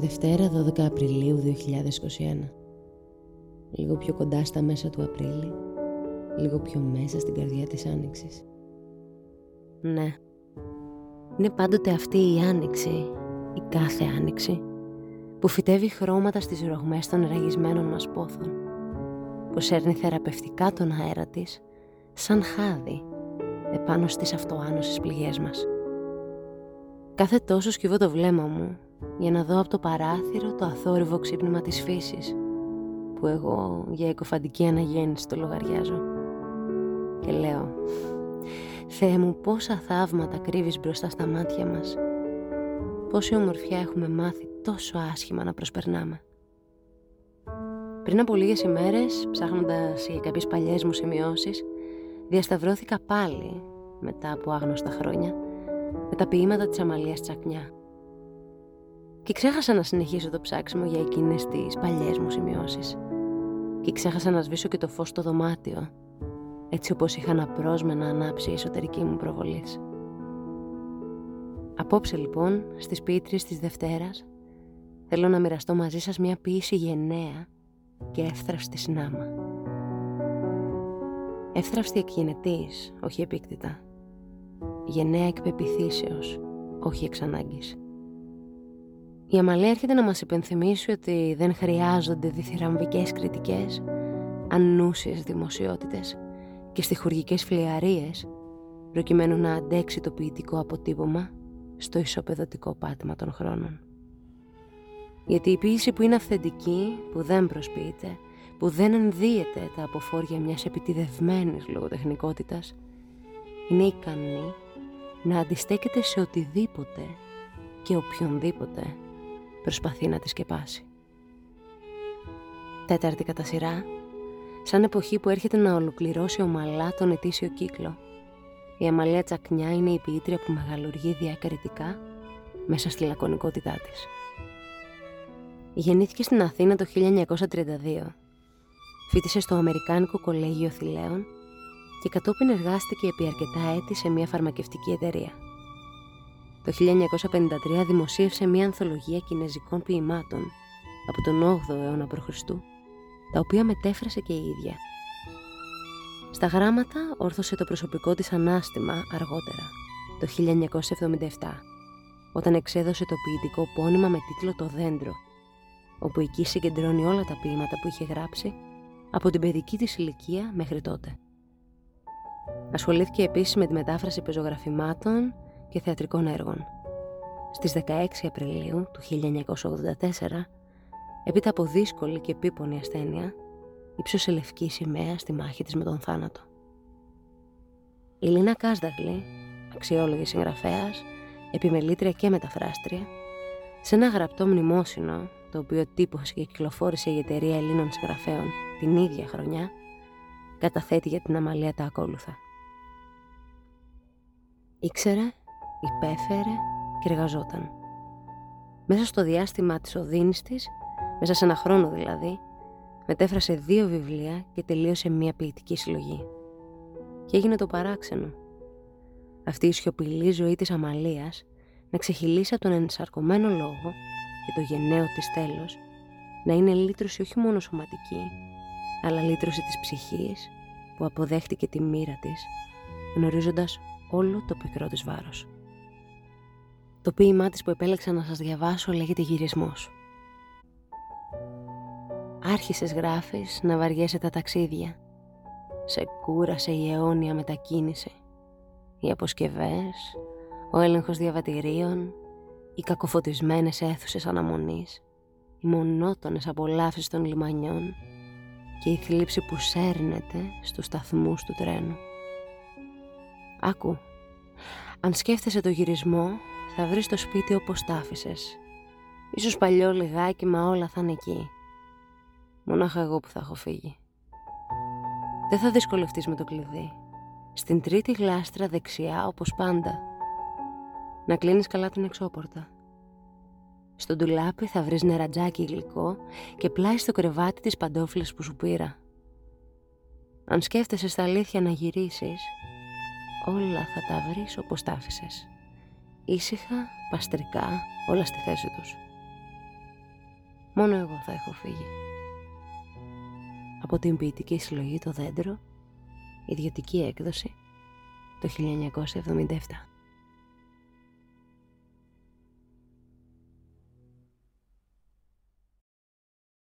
Δευτέρα 12 Απριλίου 2021 Λίγο πιο κοντά στα μέσα του Απρίλη Λίγο πιο μέσα στην καρδιά της Άνοιξης. Ναι. Είναι πάντοτε αυτή η Άνοιξη Η κάθε Άνοιξη Που φυτεύει χρώματα στις ρογμές των ραγισμένων μας πόθων Που σέρνει θεραπευτικά τον αέρα της Σαν χάδι Επάνω στις αυτοάνωσες πληγές μας. Κάθε τόσο σκυβώ το βλέμμα μου για να δω από το παράθυρο το αθόρυβο ξύπνημα της φύσης που εγώ για εκοφαντική αναγέννηση το λογαριάζω. Και λέω, Θεέ μου πόσα θαύματα κρύβεις μπροστά στα μάτια μας. Πόση ομορφιά έχουμε μάθει τόσο άσχημα να προσπερνάμε. Πριν από λίγες ημέρες, ψάχνοντας για κάποιες παλιές μου σημειώσεις, διασταυρώθηκα πάλι, μετά από άγνωστα χρόνια, με τα ποίηματα της Αμαλίας Τσακνιά. Και ξέχασα να συνεχίσω το ψάξιμο για εκείνες τις παλιές μου σημειώσεις. Και ξέχασα να σβήσω και το φως στο δωμάτιο, έτσι όπως είχα να πρόσμενα ανάψει η εσωτερική μου προβολής. Απόψε λοιπόν, στις ποιήτριες της Δευτέρας, θέλω να μοιραστώ μαζί σας μια ποίηση γενναία και εύθραυστη συνάμα. Εύθραυστη εκγενετής, όχι επίκτητα. Γενναία εκπεπιθήσεως, όχι εξ ανάγκης. Η Αμαλία έρχεται να μας υπενθυμίσει ότι δεν χρειάζονται διθυραμβικές κριτικές, ανούσιες δημοσιότητες και στοιχουργικές φλιαρίες προκειμένου να αντέξει το ποιητικό αποτύπωμα στο ισοπεδωτικό πάτημα των χρόνων. Γιατί η ποίηση που είναι αυθεντική, που δεν προσποιείται, που δεν ενδύεται τα αποφόρια μιας επιτιδευμένης λογοτεχνικότητας, είναι ικανή να αντιστέκεται σε οτιδήποτε και οποιονδήποτε προσπαθεί να τη σκεπάσει. Τέταρτη κατά σειρά, σαν εποχή που έρχεται να ολοκληρώσει ομαλά τον ετήσιο κύκλο. Η Αμαλία Τσακνιά είναι η ποιήτρια που μεγαλουργεί διακριτικά μέσα στη λακωνικότητά της. Γεννήθηκε στην Αθήνα το 1932. Φίτησε στο Αμερικάνικο Κολέγιο Θηλαίων και κατόπιν εργάστηκε επί αρκετά έτη σε μια φαρμακευτική εταιρεία. Το 1953 δημοσίευσε μια ανθολογία κινέζικων ποιημάτων από τον 8ο αιώνα π.Χ., τα οποία μετέφρασε και η ίδια. Στα γράμματα όρθωσε το προσωπικό της ανάστημα αργότερα, το 1977, όταν εξέδωσε το ποιητικό πόνημα με τίτλο «Το δέντρο», όπου εκεί συγκεντρώνει όλα τα ποίηματα που είχε γράψει από την παιδική της ηλικία μέχρι τότε. Ασχολήθηκε επίσης με τη μετάφραση πεζογραφημάτων και θεατρικών έργων. Στις 16 Απριλίου του 1984, έπειτα από δύσκολη και επίπονη ασθένεια, ύψωσε λευκή σημαία στη μάχη της με τον θάνατο. Η Λίνα Κάσδαγλη, αξιόλογη συγγραφέας, επιμελήτρια και μεταφράστρια, σε ένα γραπτό μνημόσυνο, το οποίο τύπωσε και κυκλοφόρησε η εταιρεία Ελλήνων συγγραφέων την ίδια χρονιά, καταθέτει για την αμαλία τα ακόλουθα. Ήξερε υπέφερε και εργαζόταν. Μέσα στο διάστημα της οδύνης της, μέσα σε ένα χρόνο δηλαδή, μετέφρασε δύο βιβλία και τελείωσε μία ποιητική συλλογή. Και έγινε το παράξενο. Αυτή η σιωπηλή ζωή της Αμαλίας να ξεχυλήσει από τον ενσαρκωμένο λόγο και το γενναίο της τέλος να είναι λύτρωση όχι μόνο σωματική, αλλά λύτρωση της ψυχής που αποδέχτηκε τη μοίρα της, γνωρίζοντας όλο το πικρό της βάρος. Το ποίημά της που επέλεξα να σας διαβάσω λέγεται «Γυρισμός». Άρχισες γράφεις να βαριέσαι τα ταξίδια. Σε κούρασε η αιώνια μετακίνηση. Οι αποσκευές, ο έλεγχος διαβατηρίων, οι κακοφωτισμένες αίθουσες αναμονής, οι μονότονες απολαύσεις των λιμανιών και η θλίψη που σέρνεται στους σταθμούς του τρένου. Άκου, αν σκέφτεσαι το γυρισμό, θα βρεις το σπίτι όπως τ' άφησες. Ίσως παλιό λιγάκι, μα όλα θα είναι εκεί. Μονάχα εγώ που θα έχω φύγει. Δεν θα δυσκολευτείς με το κλειδί. Στην τρίτη γλάστρα δεξιά, όπως πάντα. Να κλείνεις καλά την εξώπορτα. Στο ντουλάπι θα βρεις νερατζάκι γλυκό και πλάι στο κρεβάτι της παντόφλες που σου πήρα. Αν σκέφτεσαι στα αλήθεια να γυρίσεις, όλα θα τα βρεις όπως τα άφησες ήσυχα, παστρικά, όλα στη θέση τους. Μόνο εγώ θα έχω φύγει. Από την ποιητική συλλογή «Το δέντρο», ιδιωτική έκδοση, το 1977.